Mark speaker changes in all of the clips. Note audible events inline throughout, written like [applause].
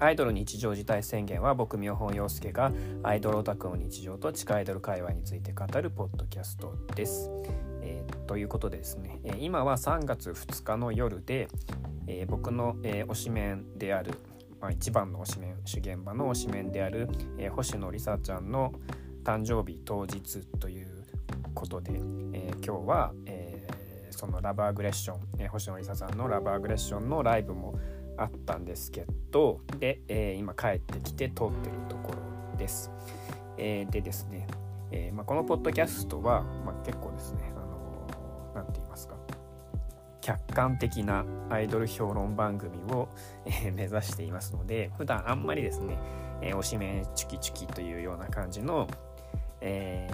Speaker 1: アイドル日常事態宣言は僕妙本陽介がアイドルオタクの日常と地下アイドル界隈について語るポッドキャストです。えー、ということでですね、え今は3月2日の夜で、えー、僕の、え推しメンである、まあ、一番の推しメン主現場の推しメンである、え星野梨沙ちゃんの誕生日当日ということで、え今日は、えそのラブアグレッション、え星野梨沙さんのラブアグレッションのライブもあったんですけどで、えー、今帰ってきて撮ってるところです。えー、でですね、えー、まあ、このポッドキャストは、まあ、結構ですね何、あのて言いますか客観的なアイドル評論番組を、え目指していますので普段あんまりですね、えおしめチュキチュキというような感じの、え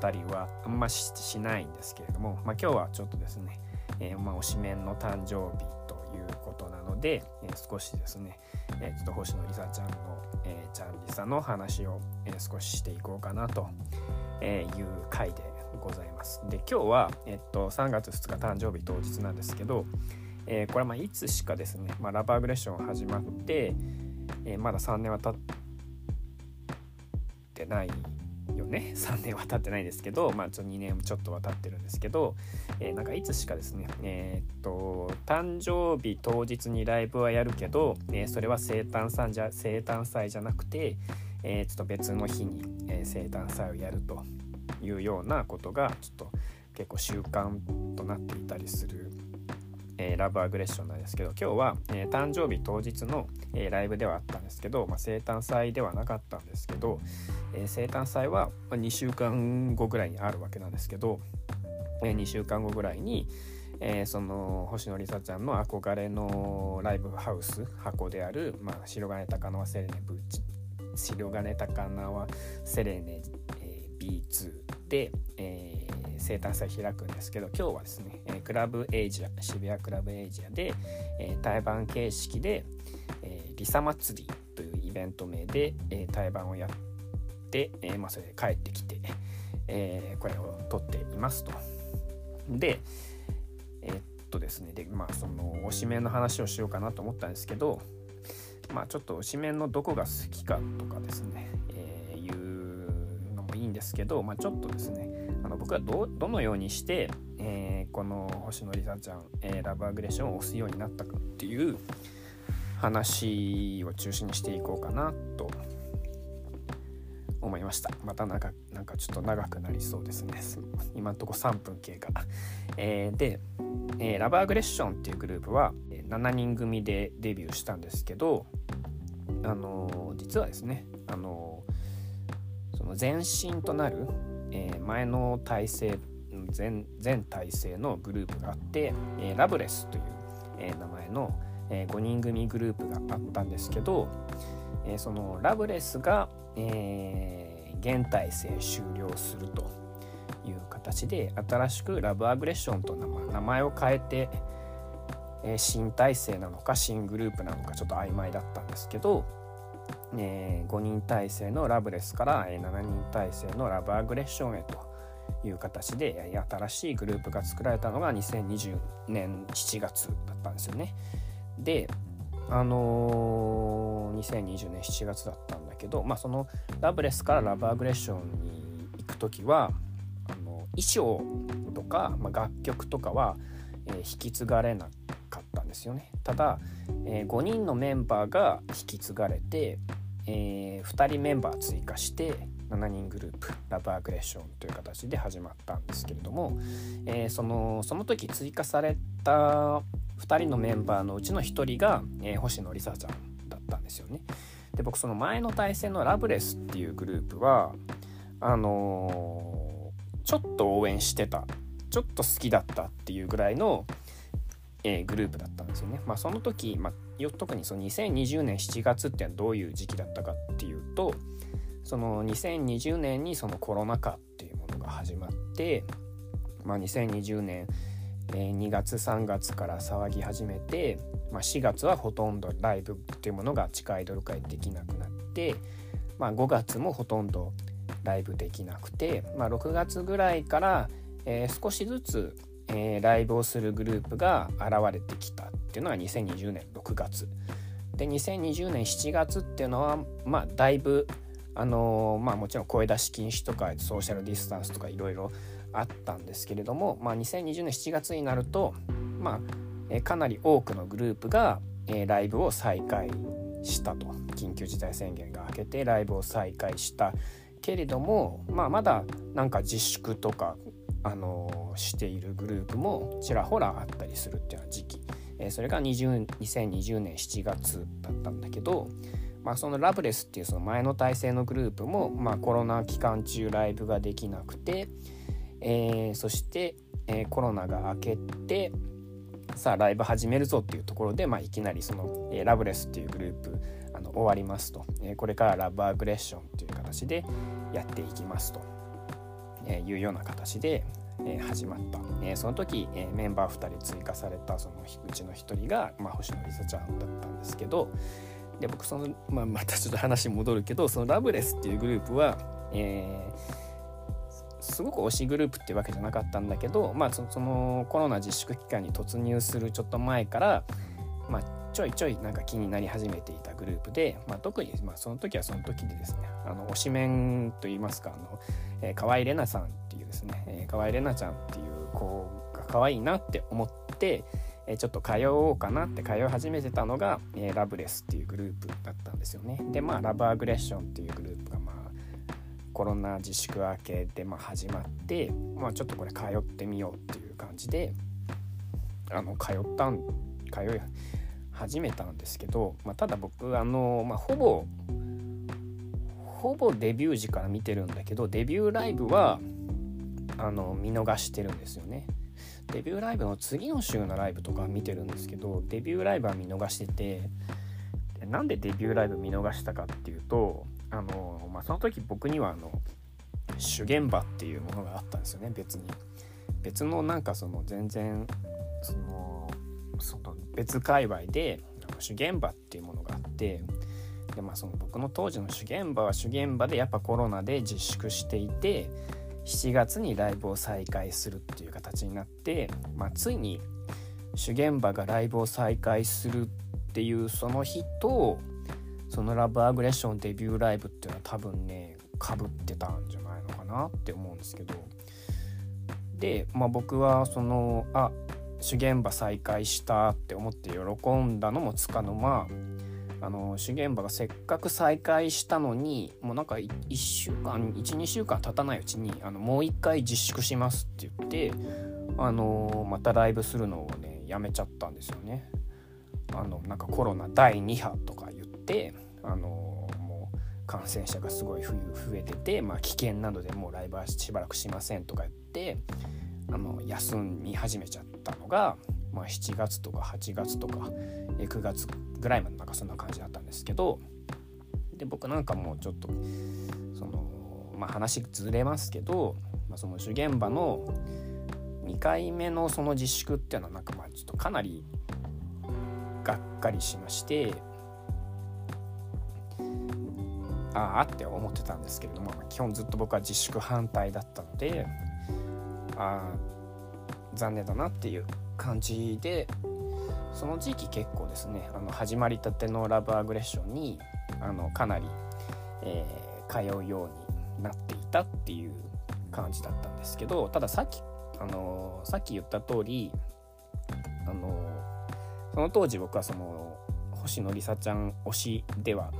Speaker 1: 語りはあんましないんですけれども、まあ、今日はちょっとですね、えまあ、推しメンの誕生日ので、えー、少しですね、えー、ちょっと星野梨沙ちゃんの、えー、ちゃんりさの話を、えー、少ししていこうかなという回でございます。で今日は、えっと、3月2日誕生日当日なんですけど、えー、これはまあいつしかですね、まあ、ラブアグレッション始まって、えー、まだ3年は経ってないよね。[laughs] 3年は経ってないですけどまあちょ2年ちょっとは経ってるんですけど、えー、なんかいつしかですねえー、っと誕生日当日にライブはやるけど、えー、それは生誕祭じゃ生誕祭じゃなくて、え、ちょっと別の日に、え生誕祭をやるというようなことがちょっと結構習慣となっていたりするえ、ラブアグレッションなんですけど今日は、えー、誕生日当日の、えー、ライブではあったんですけど、まあ、生誕祭ではなかったんですけど、え生誕祭はま2週間後ぐらいにあるわけなんですけど、え2週間後ぐらいに、えその星野梨沙ちゃんの憧れのライブハウス箱である、まあ、白金高輪セレネブ白金高輪セレネ、え B2 で、えー生誕祭開くんですけど今日はですね、えクラブエイジア渋谷クラブエイジアで、え対バン形式で、えリサ祭りというイベント名で、え対バンをやって、えまあ、それで帰ってきて、えこれを撮っていますと。でえー、っとですねでまあその推しメンの話をしようかなと思ったんですけどまあちょっと推しメンのどこが好きかとかですね、えー、いうのもいいんですけど、まあ、ちょっとですねあの僕はどどのようにして、えー、この星野梨沙ちゃん、えー、ラブアグレッションを押すようになったかっていう話を中心にしていこうかなと思いました。またなんかなんかちょっと長くなりそうですね。今んとこ3分経過、えー、で、えー、ラブアグレッションっていうグループは7人組でデビューしたんですけどあのー、実はですねあのその前身となるえー、前の体制全全体制のグループがあって、えー、ラブレスという、えー、名前の、え5人組グループがあったんですけど、えそのラブレスが、え現体制終了するという形で新しくラブアグレッションと名前を変えて、え新体制なのか新グループなのかちょっと曖昧だったんですけど、えー、5人体制のラブレスから、えー、7人体制のラブアグレッションへという形で新しいグループが作られたのが2020年7月だったんですよね。であのー、2020年7月だったんけど、まあ、そのラブレスからラブアグレッションに行く時はあの衣装とか、まあ、楽曲とかは、えー、引き継がれなかったんですよね。ただ、えー、5人のメンバーが引き継がれてえー、2人メンバー追加して7人グループラブアグレッションという形で始まったんですけれども、えー、そのその時追加された2人のメンバーのうちの1人が、えー、星野梨沙ちゃんだったんですよね。で僕その前の対戦のラブレスっていうグループはあのー、ちょっと応援してたちょっと好きだったっていうぐらいの、えー、グループだったんですよね。まあ、その時、まあ、特にその2020年7月ってのはどういう時期だったかっていうとその2020年にそのコロナ禍っていうものが始まって、まあ、2020年え2月3月から騒ぎ始めて、まあ、4月はほとんどライブっていうものが地下アイドル界できなくなって、まあ、5月もほとんどライブできなくて、まあ、6月ぐらいから、えー、少しずつえー、ライブをするグループが現れてきたっていうのが2020年6月。で2020年7月っていうのはまあだいぶあのまあもちろん声出し禁止とかソーシャルディスタンスとかいろいろあったんですけれども、まあ、2020年7月になると、まあえかなり多くのグループが、えライブを再開したと。緊急事態宣言が明けてライブを再開したけれども、まあ、まだなんか自粛とか、あのしているグループもちらほらあったりするっていうような時期、えそれが20 2020年7月だったんだけど、まあ、そのラブレスっていうその前の体制のグループも、まあ、コロナ期間中ライブができなくて、えー、そして、えー、コロナが明けてさあライブ始めるぞっていうところで、まあ、いきなりその、えー、ラブレスっていうグループあの終わりますと、えこれからラブアグレッションという形でやっていきますと、えいうような形で、え始まった、えその時、えメンバー2人追加されたそのうちの1人が、まあ、星野りさちゃんだったんですけどで僕その、まあ、またちょっと話戻るけどそのラブレスっていうグループは、えー、すごく推しグループっていうわけじゃなかったんだけど、まあ、そのコロナ自粛期間に突入するちょっと前から、まあ、ちょいちょいなんか気になり始めていたグループで、まあ、特にまあその時はその時でですねあの推しメンといいますかあの、えー、河合玲奈さんっていうですね、えー、河合玲奈ちゃんっていう子が可愛いなって思ってえちょっと通おうかなって通い始めてたのが、えラブレスっていうグループだったんですよね。でまあラブアグレッションっていうグループがコロナ自粛明けでま始まって、まあ、ちょっとこれ通ってみようっていう感じであの通ったん通い始めたんですけど、まあ、ただ僕あの、まあ、ほぼほぼデビュー時から見てるんだけどデビューライブはあの見逃してるんですよね。デビューライブの次の週のライブとか見てるんですけどデビューライブは見逃しててなんでデビューライブ見逃したかっていうとあの、まあ、その時僕にはあの主現場っていうものがあったんですよね。別に。別のなんかその全然そのその別界隈で主現場っていうものがあって。でまあその僕の当時の主現場は主現場でやっぱコロナで自粛していて7月にライブを再開するっていう形になって、まあ、ついに主現場がライブを再開するっていうその日とそのラブアグレッションデビューライブっていうのは多分ねかぶってたんじゃないのかなって思うんですけどで、まあ、僕はそのあ主現場再開したって思って喜んだのもつかの間あの主現場がせっかく再開したのにもうなんか1週間12週間経たないうちにあのもう一回自粛しますって言ってあのまたライブするのをねやめちゃったんですよね。あのなんかコロナ第2波とかてあのもう感染者がすごい増えてて、まあ、危険なのでもうライブはしばらくしませんとか言ってあの休み始めちゃったのが、まあ、7月とか8月とか9月ぐらいまでなんかそんな感じだったんですけどで僕なんかもうちょっとそのまあ話ずれますけど、まあ、その主現場の2回目のその自粛っていうのはなんかまあちょっとかなりがっかりしましてああって思ってたんですけれども基本ずっと僕は自粛反対だったのであ残念だなっていう感じでその時期結構ですねあの始まりたてのラブアグレッションにあのかなり、えー、通うようになっていたっていう感じだったんですけどたださっきあのさっき言った通りあのその当時僕はその星野梨沙ちゃん推しでは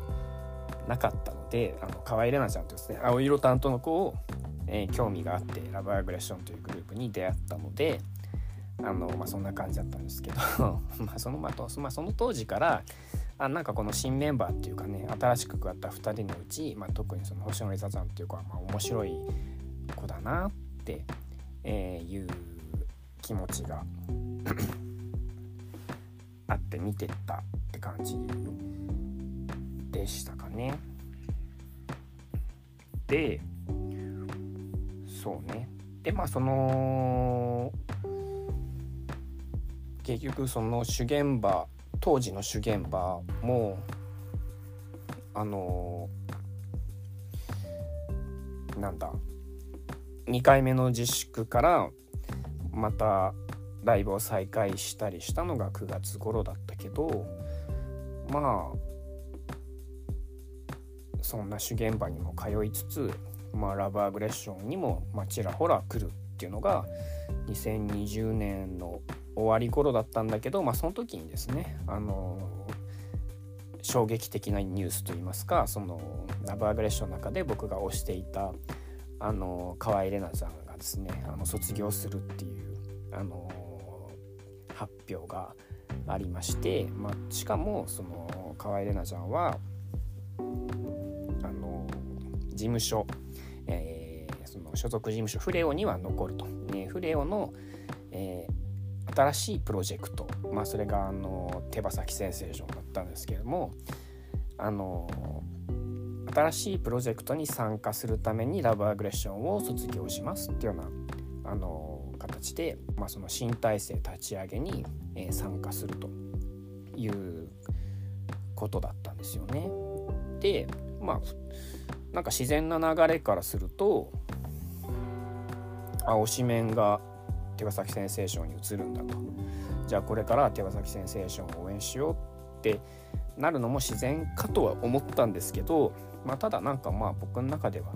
Speaker 1: なかったのであの河合玲奈ちゃんとですね青色担当の子を、えー、興味があってラブアグレッションというグループに出会ったのであの、まあ、そんな感じだったんですけど [laughs] まあその、まあ、まあ、その当時からあなんかこの新メンバーっていうかね新しく加わった2人のうち、まあ、特にその星野りさちゃんっていう子はまあ面白い子だなって、えー、いう気持ちが [coughs] あって見てったって感じでしたかね。でそうねでまあその結局その主現場当時の主現場もあのなんだ2回目の自粛からまたライブを再開したりしたのが9月頃だったけどまあそんな主現場にも通いつつ、まあ、ラブアグレッションにも、ま、ちらほら来るっていうのが2020年の終わり頃だったんだけど、まあ、その時にですねあの衝撃的なニュースといいますかそのラブアグレッションの中で僕が推していたあの河合玲奈ちゃんがですねあの卒業するっていうあの発表がありまして、まあ、しかもその河合玲奈ちゃんは事務所、えー、その所属事務所フレオには残ると、ね、フレオの、えー、新しいプロジェクト、まあ、それがあの手羽先センセーションだったんですけれどもあの新しいプロジェクトに参加するためにラブアグレッションを卒業しますっていうようなあの形で、まあ、その新体制立ち上げに、え、参加するということだったんですよね。でまあなんか自然な流れからするとあ推しメンが手羽先センセーションに移るんだと。じゃあこれから手羽先センセーションを応援しようってなるのも自然かとは思ったんですけど、まあ、ただなんかまあ僕の中では、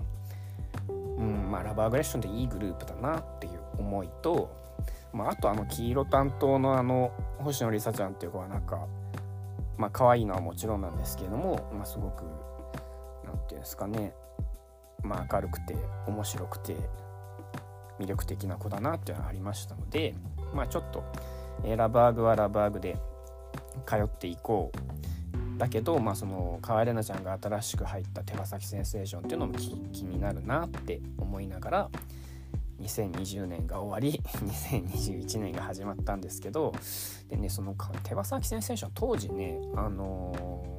Speaker 1: うんまあ、ラブアグレッションでいいグループだなっていう思いと、まあ、あとあの黄色担当のあの星野梨沙ちゃんっていう子はなんかまあ可愛いのはもちろんなんですけれども、まあ、すごくて言うんですかね、まあ、明るくて面白くて魅力的な子だなっていうのがありましたので、まあ、ちょっと、えー、ラバーグはラバーグで通っていこう。だけど、まあ、その河合玲奈ちゃんが新しく入った手羽先センセーションっていうのも気になるなって思いながら2020年が終わり [laughs] 2021年が始まったんですけどでねその手羽先センセーション当時ねあのー、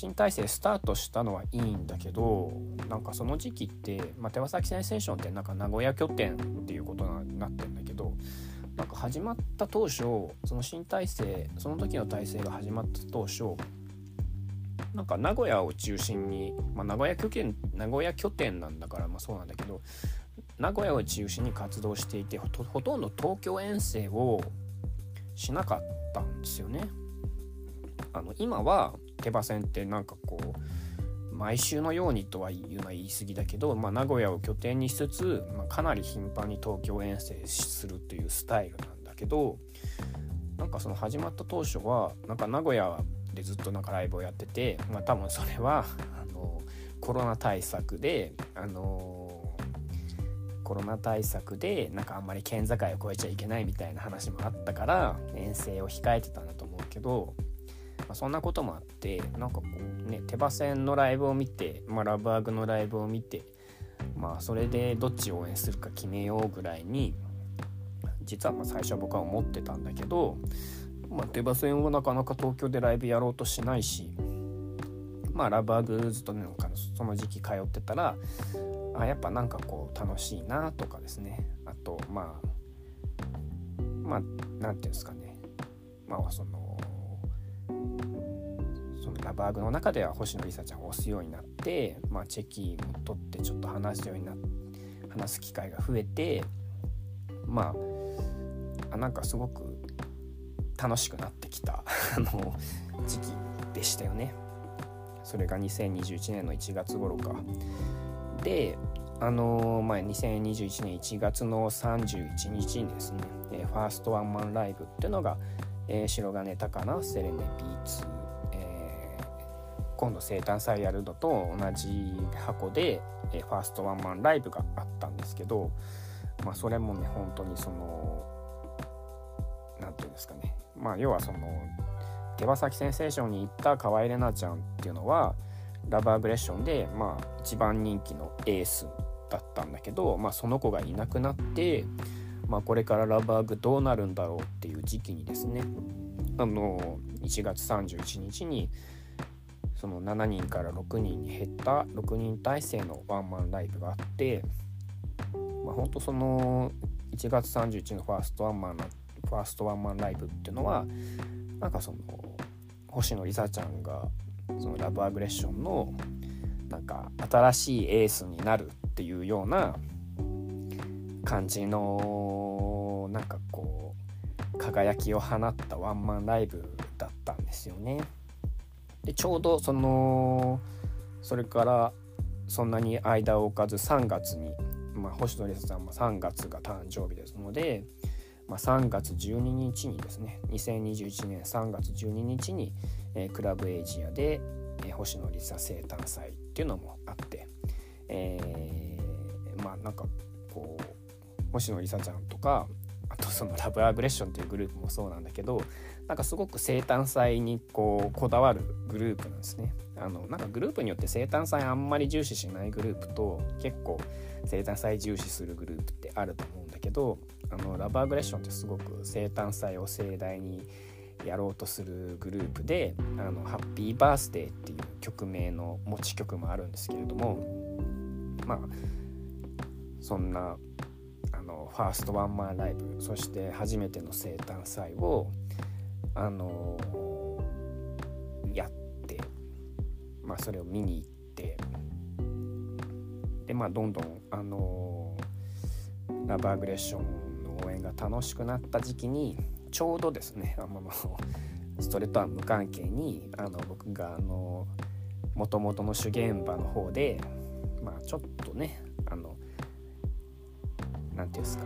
Speaker 1: 新体制スタートしたのはいいんだけどなんかその時期って、まあ、手羽先センセーションってなんか名古屋拠点っていうことになってるんだけどなんか始まった当初その新体制その時の体制が始まった当初なんか名古屋を中心に、まあ、名古屋拠点名古屋拠点なんだからまあそうなんだけど名古屋を中心に活動していてほとんど東京遠征をしなかったんですよね。あの今は手羽線ってなんかこう毎週のようにとは言うのは言い過ぎだけど、まあ、名古屋を拠点にしつつ、まあ、かなり頻繁に東京遠征するというスタイルなんだけどなんかその始まった当初はなんか名古屋でずっとなんかライブをやってて、まあ、多分それはあのコロナ対策であのコロナ対策でなんかあんまり県境を越えちゃいけないみたいな話もあったから遠征を控えてたんだと思うけど、まあ、そんなこともあってなんかこうね手羽線のライブを見て、まあ、ラブアグのライブを見てまあそれでどっち応援するか決めようぐらいに実はまあ最初は僕は思ってたんだけど、まあ、手羽線はなかなか東京でライブやろうとしないしまあラブアグずっとねその時期通ってたらあやっぱなんかこう楽しいなとかですね。あとまあまあ何て言うんですかね。まあそのそのラバーグの中では星野梨沙ちゃんを推すようになって、まあ、チェキも取ってちょっと話すようにな話す機会が増えてまあなんかすごく楽しくなってきた [laughs] あの時期でしたよね。それが2021年の1月頃か。であのー、まあ、2021年1月の31日にですね、えー、ファーストワンマンライブっていうのが、えー、白金高菜セレネ B2、今度生誕祭やるのと同じ箱で、え、ファーストワンマンライブがあったんですけど、まあ、それもね本当にその何て言うんですかね。まあ要はその手羽先センセーションに行った河合玲奈ちゃんっていうのはラブアグレッションで、まあ、一番人気のエースだったんだけど、まあ、その子がいなくなって、まあ、これからラブアグどうなるんだろうっていう時期にですねあの1月31日にその7人から6人に減った6人体制のワンマンライブがあって、まあ、ほんとその1月31のファーストワンマンのファーストワンマンライブっていうのはなんかその星野梨沙ちゃんがそのラブアグレッションのなんか新しいエースになるっていうような感じのなんかこう輝きを放ったワンマンライブだったんですよね。でちょうどそのそれからそんなに間を置かず3月に、まあ、星野リサさんも3月が誕生日ですので、まあ、3月12日にですね2021年3月12日に、えー、クラブエイジアで、えー、星野リサ生誕祭っていうのもあって、えー、まあなんかこう星野リサちゃんとかあとそのラブアグレッションというグループもそうなんだけどなんかすごく生誕祭にこうこだわるグループなんですね。あのなんかグループによって生誕祭あんまり重視しないグループと結構生誕祭重視するグループってあると思うんだけどあのラブアグレッションってすごく生誕祭を盛大にやろうとするグループで「あのハッピーバースデー」っていう曲名の持ち曲もあるんですけれどもまあそんなあのファーストワンマンライブそして初めての生誕祭をあのやってまあそれを見に行ってでまあどんどんあのラブアグレッションの応援が楽しくなった時期にちょうどですねあのストレートは無関係にあの僕があの元々の主現場の方でまあちょっとねあの何て言うんですか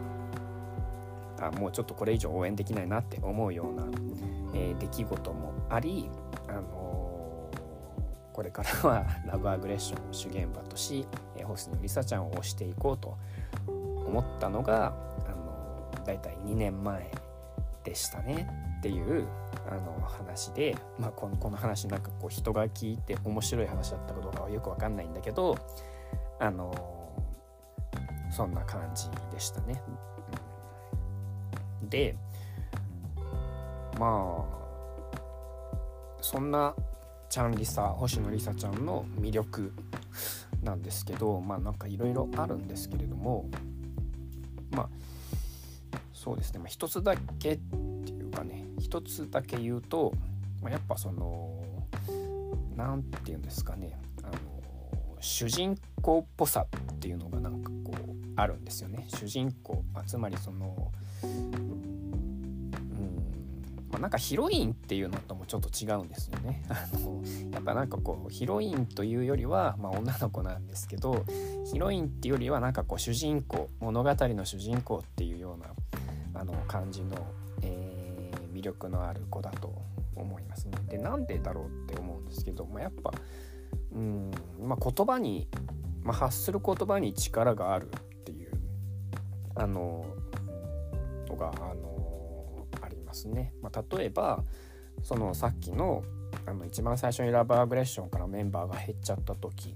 Speaker 1: あもうちょっとこれ以上応援できないなって思うような、えー、出来事もあり、あのー、これからは [laughs] ラブアグレッションを主現場とし、えー、星野梨沙ちゃんを推していこうと思ったのが、あのー、だいたい2年前でしたねっていうあの話で、まあ、このこの話なんかこう人が聞いて面白い話だったかどうかはよく分かんないんだけどあのそんな感じでしたね。うん、でまあそんなちゃんりさ星野りさちゃんの魅力なんですけどまあなんかいろいろあるんですけれどもまあそうですね、まあ、一つだけっていうかね一つだけ言うと、まあ、やっぱその何て言うんですかねあの主人公っぽさっていうのがなんかこうあるんですよね。主人公、まあ、つまりそのまあ、なんかヒロインっていうのともちょっと違うんですよね。[laughs] あのやっぱなんかこうヒロインというよりは、まあ、女の子なんですけどヒロインっていうよりはなんかこう主人公物語の主人公っていうようなあの感じの、えー、魅力のある子だと思いますね。でなんでだろうって思うんですけど、まあ、やっぱうん、まあ、言葉に、まあ、発する言葉に力があるあののがあのありますね。まあ、例えばそのさっきのあの一番最初にラブアグレッションからメンバーが減っちゃった時、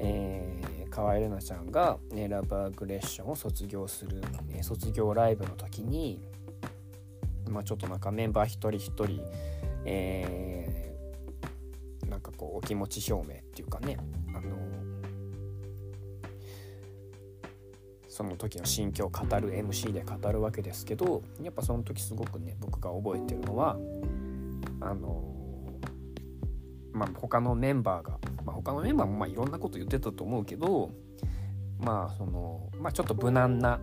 Speaker 1: えー、河合玲奈ちゃんが、ね、ラブアグレッションを卒業する、ね、卒業ライブの時に、まあ、ちょっとなんかメンバー一人一人、えー、なんかこうお気持ち表明っていうかねその時の心境を語る MC で語るわけですけどやっぱその時すごくね僕が覚えてるのはあのまあ他のメンバーが、まあ、他のメンバーもまあいろんなこと言ってたと思うけどまあそのまあちょっと無難な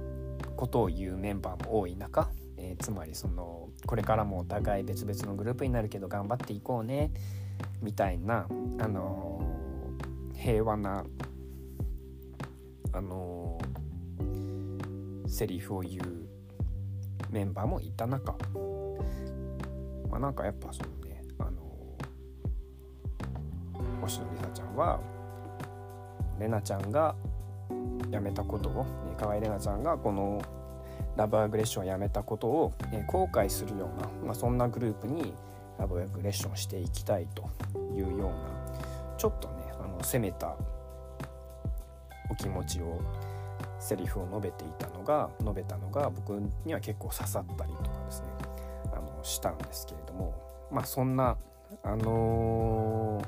Speaker 1: ことを言うメンバーも多い中、えー、つまりそのこれからもお互い別々のグループになるけど頑張っていこうねみたいなあの平和なあのセリフを言うメンバーもいた中。まあなんかやっぱそのね。あの星野梨沙ちゃんはレナちゃんが辞めたことを、ね、河合レナちゃんがこのラブアグレッションをやめたことを、ね、後悔するような、まあ、そんなグループにラブアグレッションしていきたいというようなちょっとねあの攻めたお気持ちをセリフを述べていたのが述べたのが僕には結構刺さったりとかですねあのしたんですけれどもまあそんなあの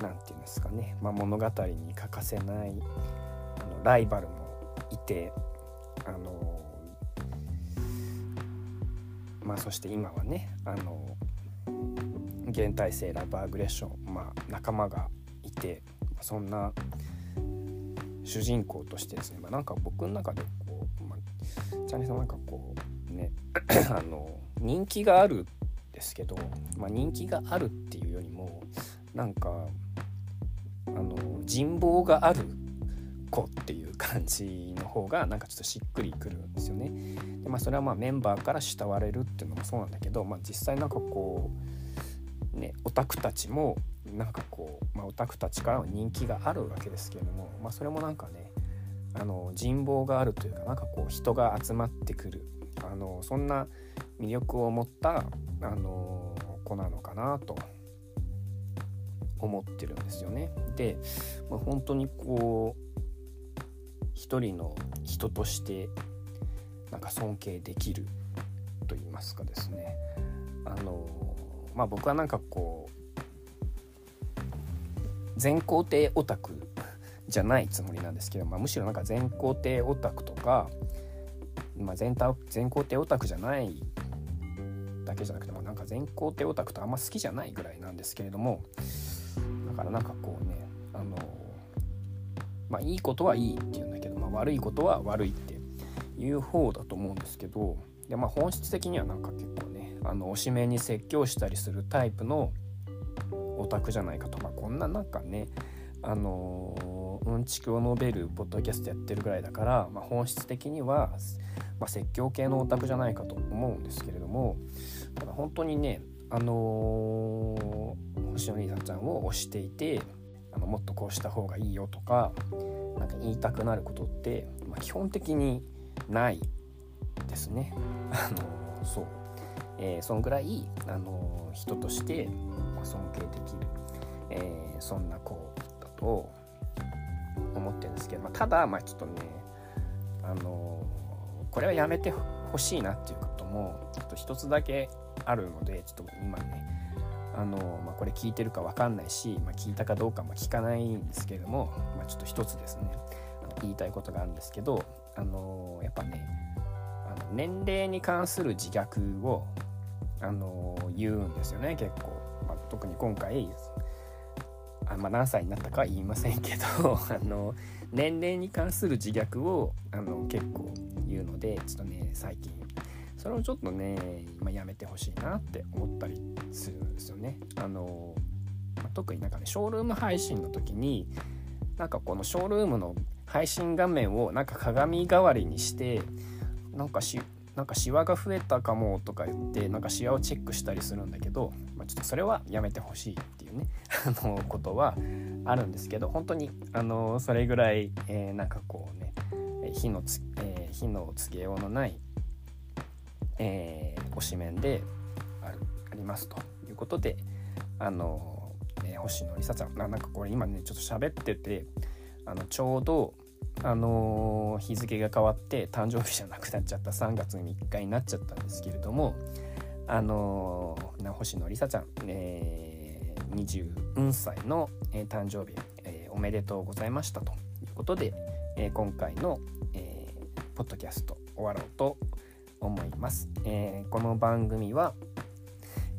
Speaker 1: 何、ー、て言うんですかね、まあ、物語に欠かせないあのライバルもいてあのー、まあそして今はねあの現体制ラブアグレッション、まあ、仲間がいてそんな主人公としてですね、まあ、なんか僕の中でこう、まあ、チャンネルさんなんかこうね [clears throat] あの人気があるっですけど、まあ、人気があるっていうよりもなんかあの人望がある子っていう感じの方がなんかちょっとしっくりくるんですよね。でまあ、それはまあメンバーから慕われるっていうのもそうなんだけど、まあ、実際なんかこうねオタクたちもなんかこう、まあ、オタクたちから人気があるわけですけれども、まあ、それもなんかねあの人望があるというかなんかこう人が集まってくるあのそんな魅力を持ったあの子なのかなと思ってるんですよね。で、まあ、本当にこう一人の人としてなんか尊敬できると言いますかですねあのまあ僕はなんかこう全肯定オタクじゃないつもりなんですけど、まあ、むしろなんか全肯定オタクとか、まあ全、全肯定オタクじゃないだけじゃなくてもなんか全肯定オタクとあんま好きじゃないぐらいなんですけれどもだからなんかこうねあのまあいいことはいいっていうんだけど、まあ、悪いことは悪いっていう方だと思うんですけどで、まあ、本質的にはなんか結構ねあの推しメンに説教したりするタイプのオタクじゃないかと、まあ、こんななんかねあのうんちくを述べるポッドキャストやってるぐらいだから、まあ、本質的には、まあ、説教系のオタクじゃないかと思うんですけれどもただ本当にねあのー、星野兄さんちゃんを推していてあのもっとこうした方がいいよとかなんか言いたくなることって、まあ、基本的にないですね。あのそう、えー、そんぐらい、あの人として尊敬できる、えー、そんな子だと思ってるんですけど、まあ、ただまあちょっとねあのこれはやめてほしいなっていうこともちょっと一つだけあるのでちょっと今ねあの、まあ、これ聞いてるか分かんないし、まあ、聞いたかどうかも聞かないんですけれども、まあ、ちょっと一つですね言いたいことがあるんですけどあのやっぱねあの年齢に関する自虐をあの言うんですよね結構、特に今回あ、まあ、何歳になったかは言いませんけど [laughs] あの年齢に関する自虐をあの結構言うのでちょっとね最近それをちょっとね今やめてほしいなって思ったりするんですよね。あのま、特になんかねショールーム配信の時になんかこのショールームの配信画面をなんか鏡代わりにしてなんかしなんかシワが増えたかもとか言ってなんかシワをチェックしたりするんだけど、まあ、ちょっとそれはやめてほしいっていうね [laughs] あのことはあるんですけど本当にあのそれぐらい、えー、なんかこうね火のつ、えー、火のつけようのない、えー、推し面であありますということであの、えー、星野梨沙ちゃんなんかこれ今ねちょっと喋っててあのちょうどあのー、日付が変わって誕生日じゃなくなっちゃった [laughs] 3月3日になっちゃったんですけれどもあのー、星野梨沙ちゃん、えー、24歳の、えー、誕生日、えー、おめでとうございましたということで、えー、今回の、えー、ポッドキャスト終わろうと思います。えー、この番組は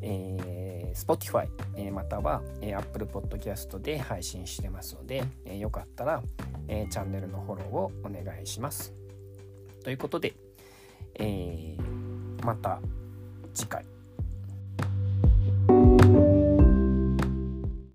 Speaker 1: えー、Spotify、えー、または、えー、Apple Podcast で配信してますので、えー、よかったら、えー、チャンネルのフォローをお願いします。ということで、えー、また次回。